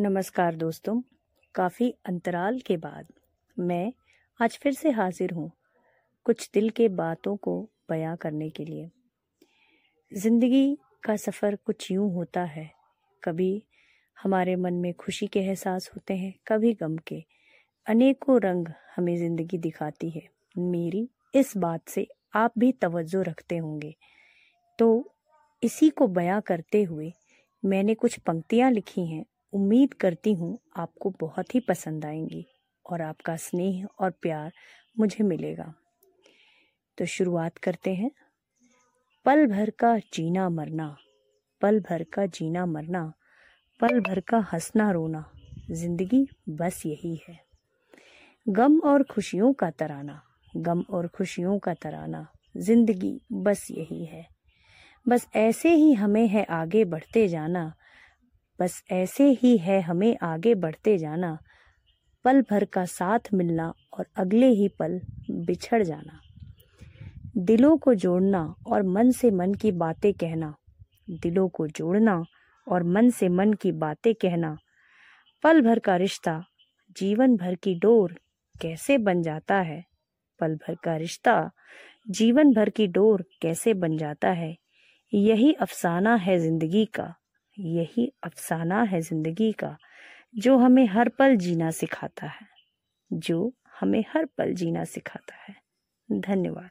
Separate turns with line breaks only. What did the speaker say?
नमस्कार दोस्तों। काफ़ी अंतराल के बाद मैं आज फिर से हाजिर हूँ कुछ दिल के बातों को बयां करने के लिए। ज़िंदगी का सफ़र कुछ यूँ होता है। कभी हमारे मन में खुशी के एहसास होते हैं, कभी गम के। अनेकों रंग हमें ज़िंदगी दिखाती है। मेरी इस बात से आप भी तवज्जो रखते होंगे। तो इसी को बयां करते हुए मैंने कुछ पंक्तियाँ लिखी हैं उम्मीद करती हूँ आपको बहुत ही पसंद आएँगी और आपका स्नेह और प्यार मुझे मिलेगा। तो शुरुआत करते हैं। पल भर का जीना मरना, पल भर का जीना मरना, पल भर का हंसना रोना, ज़िंदगी बस यही है। गम और खुशियों का तराना, गम और खुशियों का तराना, ज़िंदगी बस यही है। बस ऐसे ही हमें है आगे बढ़ते जाना बस ऐसे ही है हमें आगे बढ़ते जाना, पल भर का साथ मिलना और अगले ही पल बिछड़ जाना। दिलों को जोड़ना और मन से मन की बातें कहना। दिलों को जोड़ना और मन से मन की बातें कहना। पल भर का रिश्ता, जीवन भर की डोर कैसे बन जाता है? पल भर का रिश्ता, जीवन भर की डोर कैसे बन जाता है? यही अफसाना है ज़िंदगी का। यही अफसाना है ज़िंदगी का, जो हमें हर पल जीना सिखाता है। जो हमें हर पल जीना सिखाता है। धन्यवाद।